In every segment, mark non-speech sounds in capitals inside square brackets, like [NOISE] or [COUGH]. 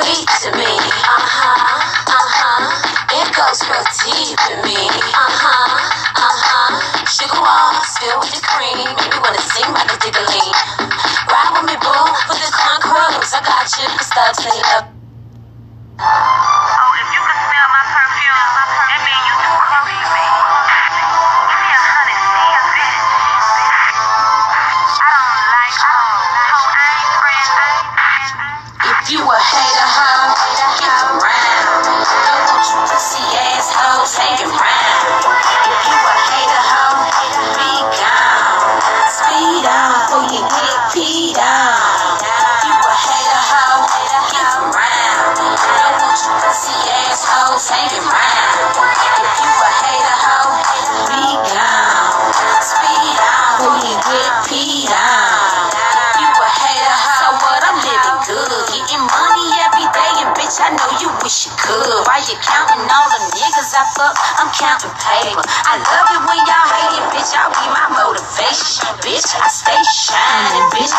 sweet to me. Uh huh, uh huh. It goes real deep in me. Uh huh, uh huh. Sugar walls filled with the cream. Make me wanna sing by the diggling. Ride with me, boo. With the con cruise. I got you. Stop saying up. Oh, if you could smell my perfume, that means you too close to me. Give me a If you a hater, hoe, be gone. Speed you get peed on. If you a hater, hoe, get. Don't want pussy ass hanging round. If you a hater, hoe, be gone. Speed you get peed on. You a hater, hoe. So what? I'm living good, getting money every day, and bitch, I know you wish you could. While you counting all the I fuck, I'm counting paper. I love it when y'all hate it, bitch. Y'all be my motivation, bitch. I stay shining, bitch.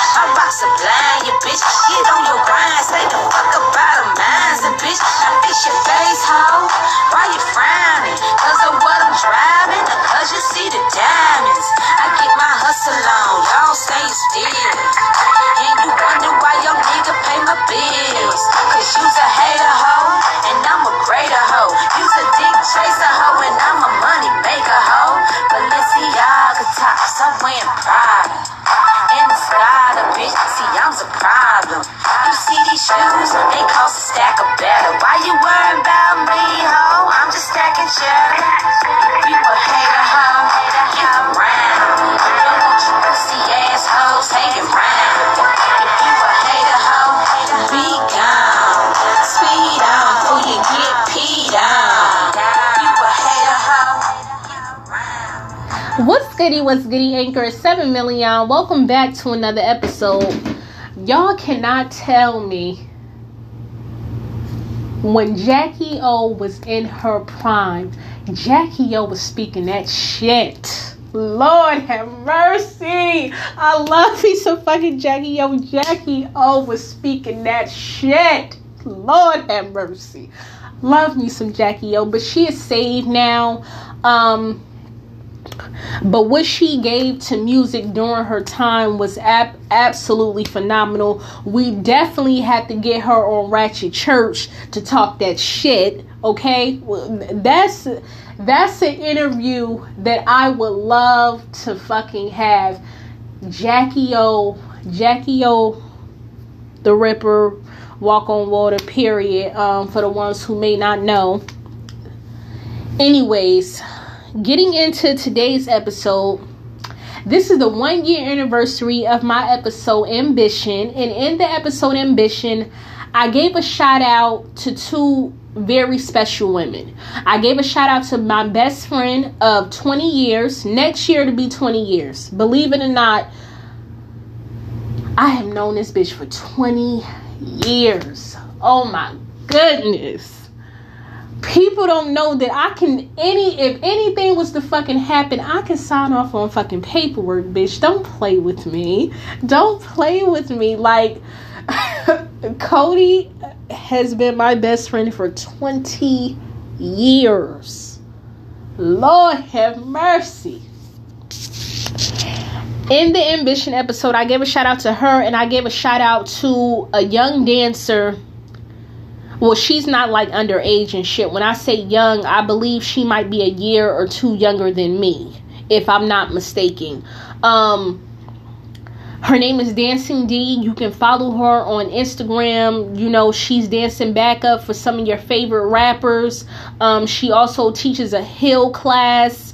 What's goody? Anchor is 7 million. Welcome back to another episode. Y'all cannot tell me when Jackie O was in her prime, Jackie O was speaking that shit. Lord have mercy. I love me some fucking Jackie O. Jackie O was speaking that shit. Lord have mercy. Love me some Jackie O, but she is saved now. Um, but what she gave to music during her time was ab- absolutely phenomenal. We definitely had to get her on Ratchet Church to talk that shit. Okay, that's that's an interview that I would love to fucking have. Jackie O, Jackie O, the Ripper, Walk on Water. Period. Um, for the ones who may not know. Anyways, getting into today's episode, this is the one year anniversary of my episode Ambition. And in the episode Ambition, I gave a shout out to two very special women. I gave a shout out to my best friend of 20 years, next year to be 20 years. Believe it or not, I have known this bitch for 20 years. Oh my goodness people don't know that I can any if anything was to fucking happen, I can sign off on fucking paperwork, bitch. Don't play with me. Don't play with me. Like [LAUGHS] Cody has been my best friend for 20 years. Lord have mercy. In the ambition episode, I gave a shout out to her and I gave a shout out to a young dancer well she's not like underage and shit. When i say young i believe she might be a year or two younger than me if i'm not mistaken. Um her name is dancing d. You can follow her on instagram. You know she's dancing backup for some of your favorite rappers. Um she also teaches a hill class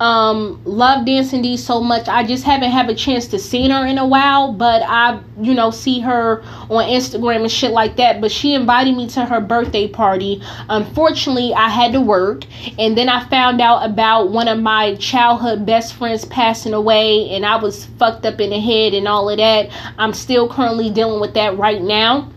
um love dancing d so much. I just haven't had a chance to see her in a while but i you know see her on instagram and shit like that. But she invited me to her birthday party. Unfortunately i had to work. And then i found out about one of my childhood best friends passing away and i was fucked up in the head and all of that. I'm still currently dealing with that right now.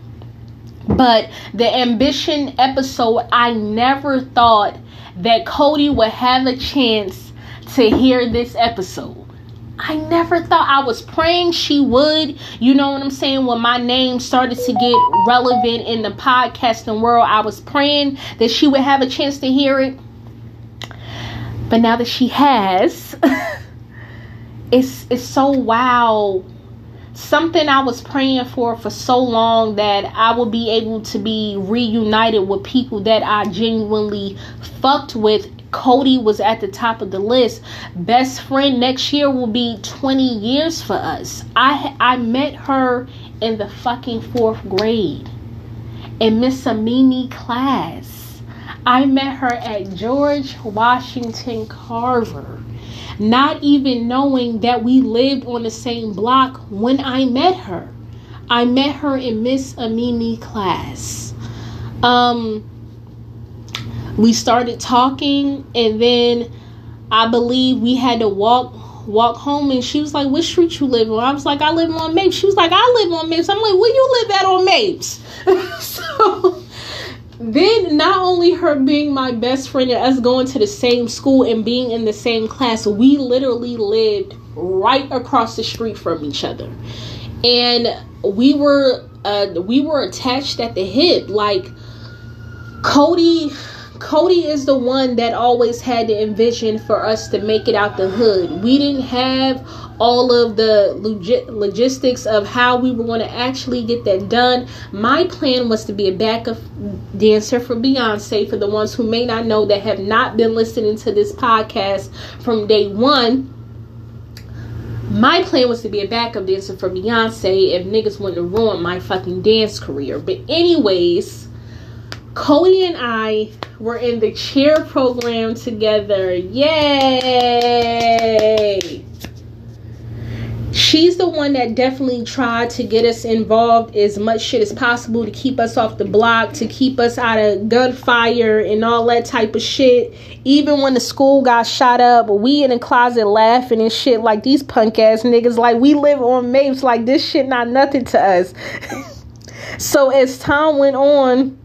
But the ambition episode i never thought that cody would have a chance to hear this episode. I never thought I was praying she would. You know what I'm saying? When my name started to get relevant in the podcasting world, I was praying that she would have a chance to hear it. But now that she has, [LAUGHS] it's it's so wow. Something I was praying for for so long that I will be able to be reunited with people that I genuinely fucked with Cody was at the top of the list. Best friend next year will be 20 years for us. I I met her in the fucking fourth grade in Miss Amini class. I met her at George Washington Carver, not even knowing that we lived on the same block when I met her. I met her in Miss Amini class. Um, we started talking and then I believe we had to walk walk home and she was like, What street you live on? I was like, I live on Mapes. She was like, I live on Mapes. I'm like, Where you live at on Mapes? [LAUGHS] so then not only her being my best friend and us going to the same school and being in the same class, we literally lived right across the street from each other. And we were uh we were attached at the hip. Like Cody Cody is the one that always had the envision for us to make it out the hood. We didn't have all of the log- logistics of how we were going to actually get that done. My plan was to be a backup dancer for Beyonce. For the ones who may not know that have not been listening to this podcast from day one, my plan was to be a backup dancer for Beyonce if niggas wouldn't have ruined my fucking dance career. But, anyways, Cody and I were in the cheer program together. Yay! She's the one that definitely tried to get us involved as much shit as possible to keep us off the block, to keep us out of gunfire and all that type of shit. Even when the school got shot up, we in the closet laughing and shit like these punk ass niggas. Like we live on Mapes, like this shit not nothing to us. [LAUGHS] so as time went on,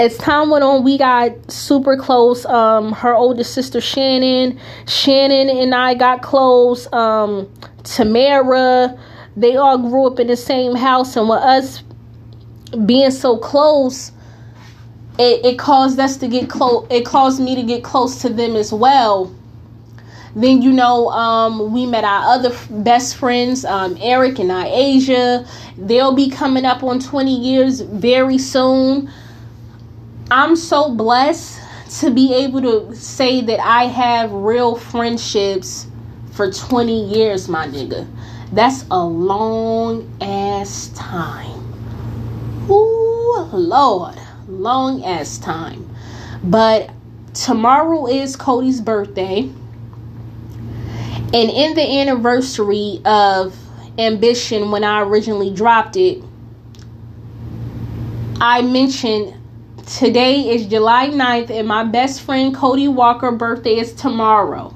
as time went on, we got super close. Um, her older sister Shannon, Shannon and I got close. Um, Tamara, they all grew up in the same house, and with us being so close, it, it caused us to get close. It caused me to get close to them as well. Then you know, um, we met our other best friends, um, Eric and Naisha. They'll be coming up on 20 years very soon. I'm so blessed to be able to say that I have real friendships for 20 years, my nigga. That's a long ass time. Ooh, Lord, long ass time. But tomorrow is Cody's birthday. And in the anniversary of Ambition, when I originally dropped it, I mentioned Today is July 9th, and my best friend Cody Walker birthday is tomorrow.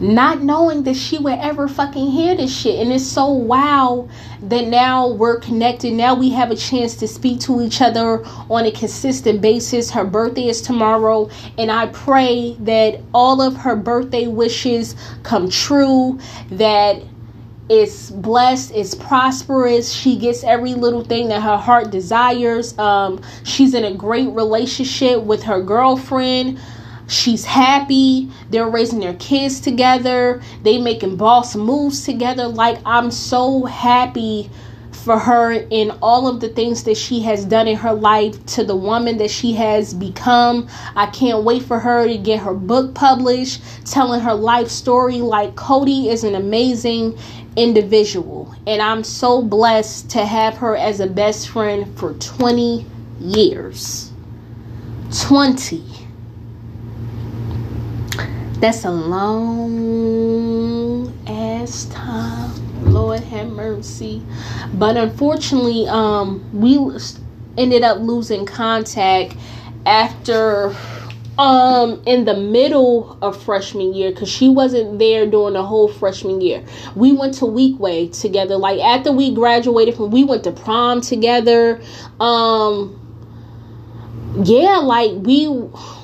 Not knowing that she would ever fucking hear this shit. And it's so wow that now we're connected. Now we have a chance to speak to each other on a consistent basis. Her birthday is tomorrow, and I pray that all of her birthday wishes come true. That is blessed, is prosperous. She gets every little thing that her heart desires. Um, she's in a great relationship with her girlfriend. She's happy. They're raising their kids together. They making boss moves together. Like I'm so happy for her in all of the things that she has done in her life to the woman that she has become. I can't wait for her to get her book published, telling her life story. Like Cody is an amazing individual, and I'm so blessed to have her as a best friend for 20 years. 20. That's a long ass time. Lord have mercy. But unfortunately, um, we ended up losing contact after um in the middle of freshman year because she wasn't there during the whole freshman year we went to Weequahic together like after we graduated from we went to prom together um yeah, like we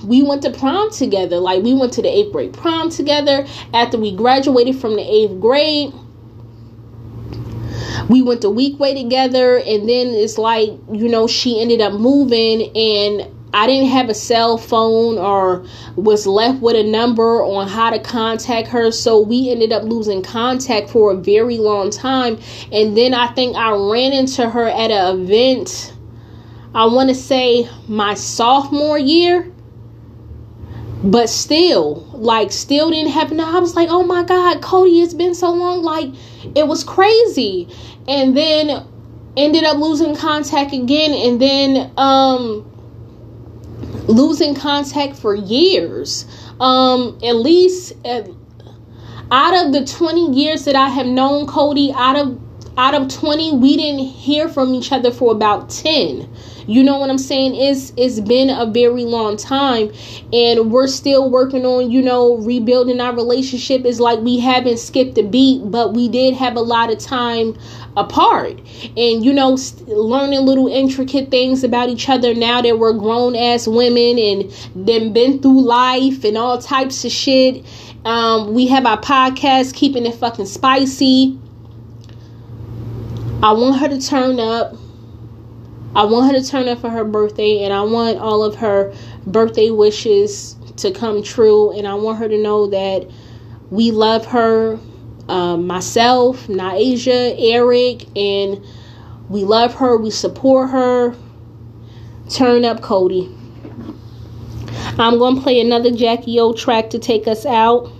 we went to prom together. Like we went to the eighth grade prom together. After we graduated from the eighth grade, we went to Weequahic together, and then it's like you know she ended up moving, and I didn't have a cell phone or was left with a number on how to contact her. So we ended up losing contact for a very long time. And then I think I ran into her at an event, I want to say my sophomore year. But still, like, still didn't happen. I was like, oh my God, Cody, it's been so long. Like, it was crazy. And then ended up losing contact again. And then, um, losing contact for years. Um, at least out of the 20 years that I have known Cody, out of out of 20, we didn't hear from each other for about 10. You know what I'm saying? It's it's been a very long time and we're still working on, you know, rebuilding our relationship. It's like we haven't skipped a beat, but we did have a lot of time apart and you know learning little intricate things about each other now that we're grown ass women and then been through life and all types of shit um, we have our podcast keeping it fucking spicy i want her to turn up i want her to turn up for her birthday and i want all of her birthday wishes to come true and i want her to know that we love her um, myself, Naisha, Eric, and we love her, we support her. Turn up Cody. I'm going to play another Jackie O track to take us out.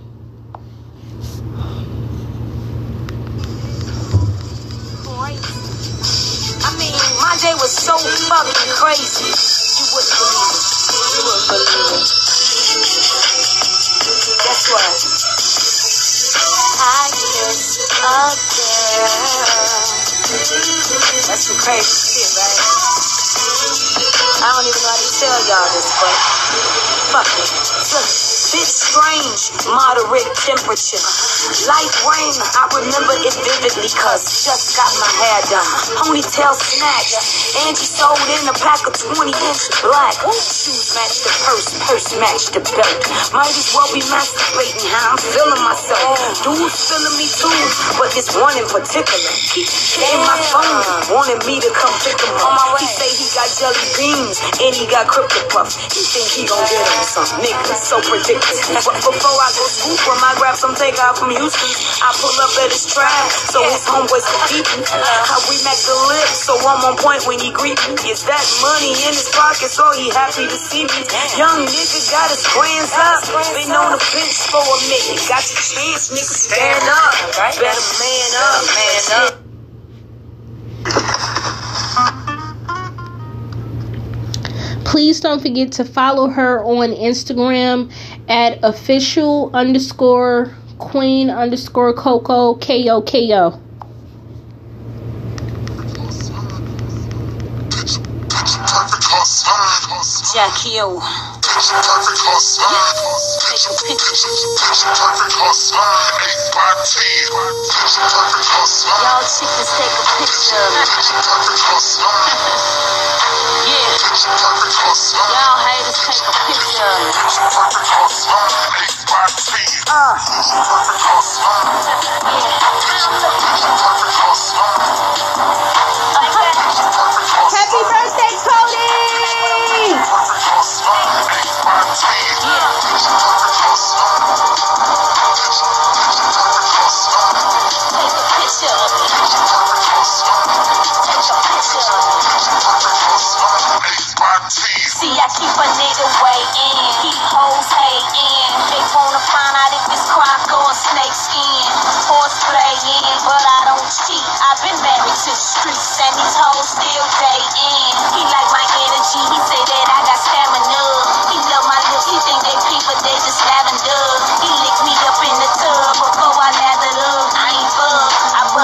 So fucking crazy. You wouldn't believe it. You wouldn't believe it. Guess what? I kissed a girl. That's some crazy shit, right? I don't even know how to tell y'all this, but fuck it. Look, bit strange, moderate temperature. Light rain, I remember it vividly, cause just got my hair done. Ponytail snatched. Angie sold in a pack of 20 inch black. Shoes match the purse, purse match the belt. Might as well be masturbating how I'm feeling myself. Dudes feeling me too, but this one in particular. Keep hitting my phone, wanted me to come pick him up. He say he got jelly beans and he got crypto puffs. He think he gon' get him some nigga, so ridiculous. Before I go scoop him, I grab some takeout from Houston. I pull up at his trap, so his homeboys can keep him. How we make the lip, so I'm on point when he greet me. Is that money in his pocket, so he happy to see me. Young nigga got his hands up, been on the bench for a minute. Got your chance, nigga, stand up. Better man up, man up. Please don't forget to follow her on Instagram at official underscore queen underscore coco k o k o. Jackie O. Take a picture. Y'all chickens [LAUGHS] take a picture. Yeah. Y'all me. Uh. Happy birthday, Cody! A nigga waiting. Keep hoes hating. They wanna find out if it's crock or snake skin. Horseplaying, but I don't cheat. I've been married to the streets, and these hoes still dating. He like my energy. He say that I got stamina. He love my lips. He think they but they just lavender.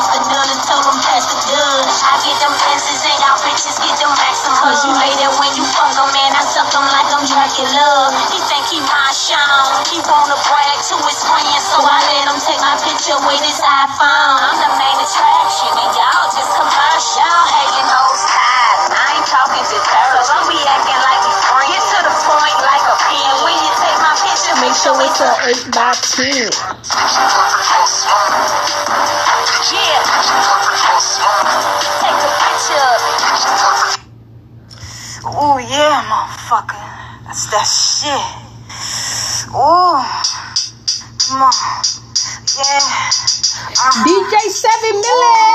off the gun and told them pass the gun. I get them asses and y'all bitches get them maximum. Cause you made it when you fuck them, man. I suck them like I'm Dracula. He think he my Sean. He wanna brag to his friends, so I let him take my picture with his iPhone. I'm the main attraction and y'all just commercial. Hating hoes tired. I ain't talking to her. So don't be acting like we friends. Get to the point like a pen. When you take my picture, make sure it's a 8 by 10 yeah. Take a picture of yeah, motherfucker. That's that shit. Ooh. Come on. Yeah. DJ 7 Million.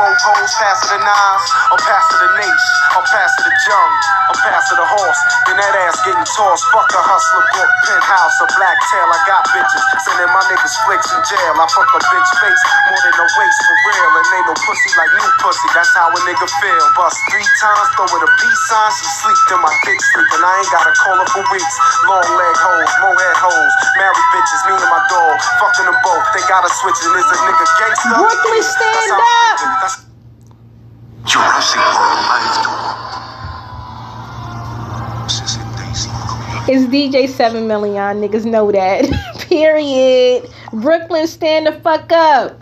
Holes, pass it the knives, or pass it the nace, or pass it the jung, or pass it the horse. Then that ass getting tossed. Fuck a hustler book, penthouse, a black tail. I got bitches, sending my niggas flicks in jail. I fuck a bitch face more than a waist for real, and ain't no pussy like new pussy. That's how a nigga feel. Bust three times, throw it a peace sign. She sleep in my dick sleep, and I ain't gotta call her for weeks. Long leg hoes, mohead hoes, married bitches, me and my dog, fucking them both. They gotta switch, and is a nigga gangster? Brooklyn, stand That's how up. I'm living. It's DJ 7 million. Niggas know that. [LAUGHS] Period. Brooklyn, stand the fuck up.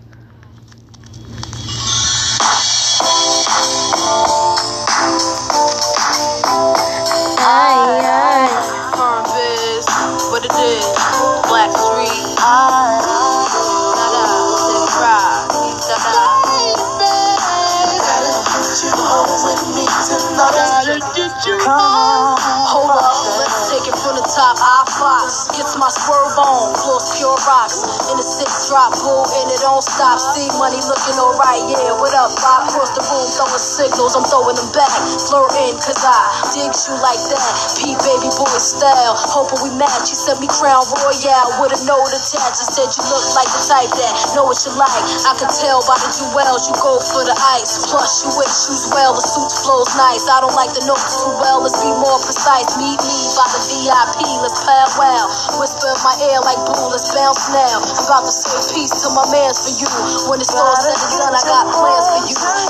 My swerve on, pure rocks. In the six drop, bull, and it don't stop. See money looking alright, yeah. What up? I cross the room, throwing signals, I'm throwing them back. Flirting, cause I dig you like that. P baby boy style, hoping we match. You sent me Crown Royal with a note attached. I said you look like the type that know what you like. I can tell by the jewels you go for the ice. Plus you wear shoes well, the suit flows nice. I don't like the notes too well, let's be more precise. Meet me by the VIP, let's powwow. Whisper in my ear like blue, let's bounce now. I'm about peace to my mans for you. When it's all said and done, I got plans for you. He said.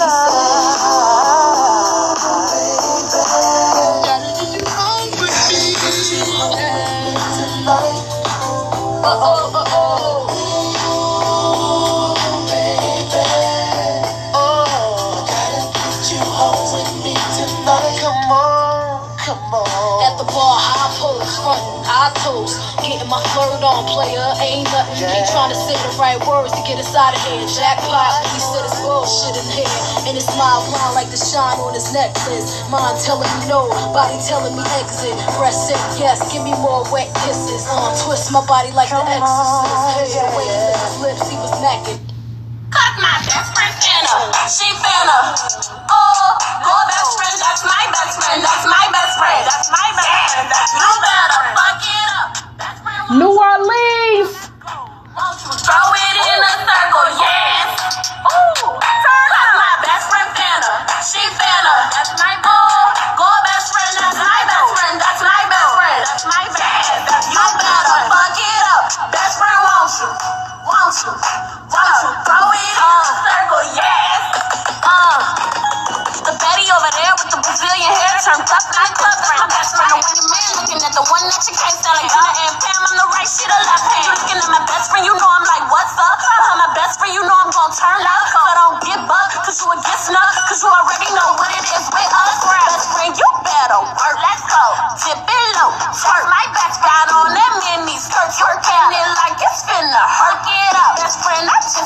Uh-oh, uh-oh. At frontin', I toast. Getting my flirt on, player, ain't nothing. Ain't trying to say the right words to get us out of here. Jackpot, he said it's bullshit in here. And his smile blind like the shine on his necklace. Mind telling me no, body telling me exit. Breast said yes, give me more wet kisses. Uh, twist my body like the exorcist. Hey, the way he licked his lips, he was macking. Cut my best friend Anna. She finna. Oh, your best friend, that's my best friend. That's my best friend. That's my best friend. That's you better fuck it up. Best New Orleans. won't you throw it in a circle? Yes.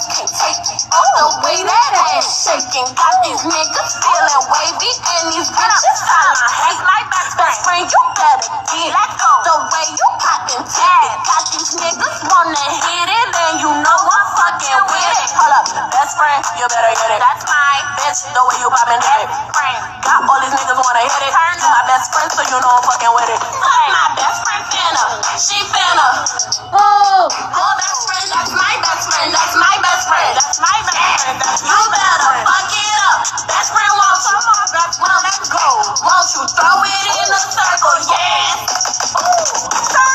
Can't take it. The way that ass shaking got these niggas feeling wavy and these bitches holla. Hate my best friend. You better get Let go. The way you poppin' tag. Got these niggas wanna hit it and you know I'm fucking with it. Hold up, best friend, you better get it. That's my bitch. The way you poppin' get it. Got all these niggas wanna hit it. Turn to my best friend so you know I'm fucking with it. Fuck my best friend finna. She finna. Oh, best friend, that's my best friend. That's my best friend. That's my best friend. That's you better fuck it up. Best friend wants you. Well, let's go. Won't you throw it in the circle? Yeah. Ooh,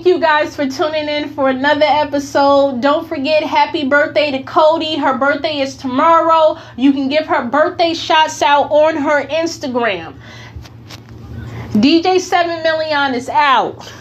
Thank you guys for tuning in for another episode. Don't forget, happy birthday to Cody. Her birthday is tomorrow. You can give her birthday shots out on her Instagram. DJ 7 Million is out.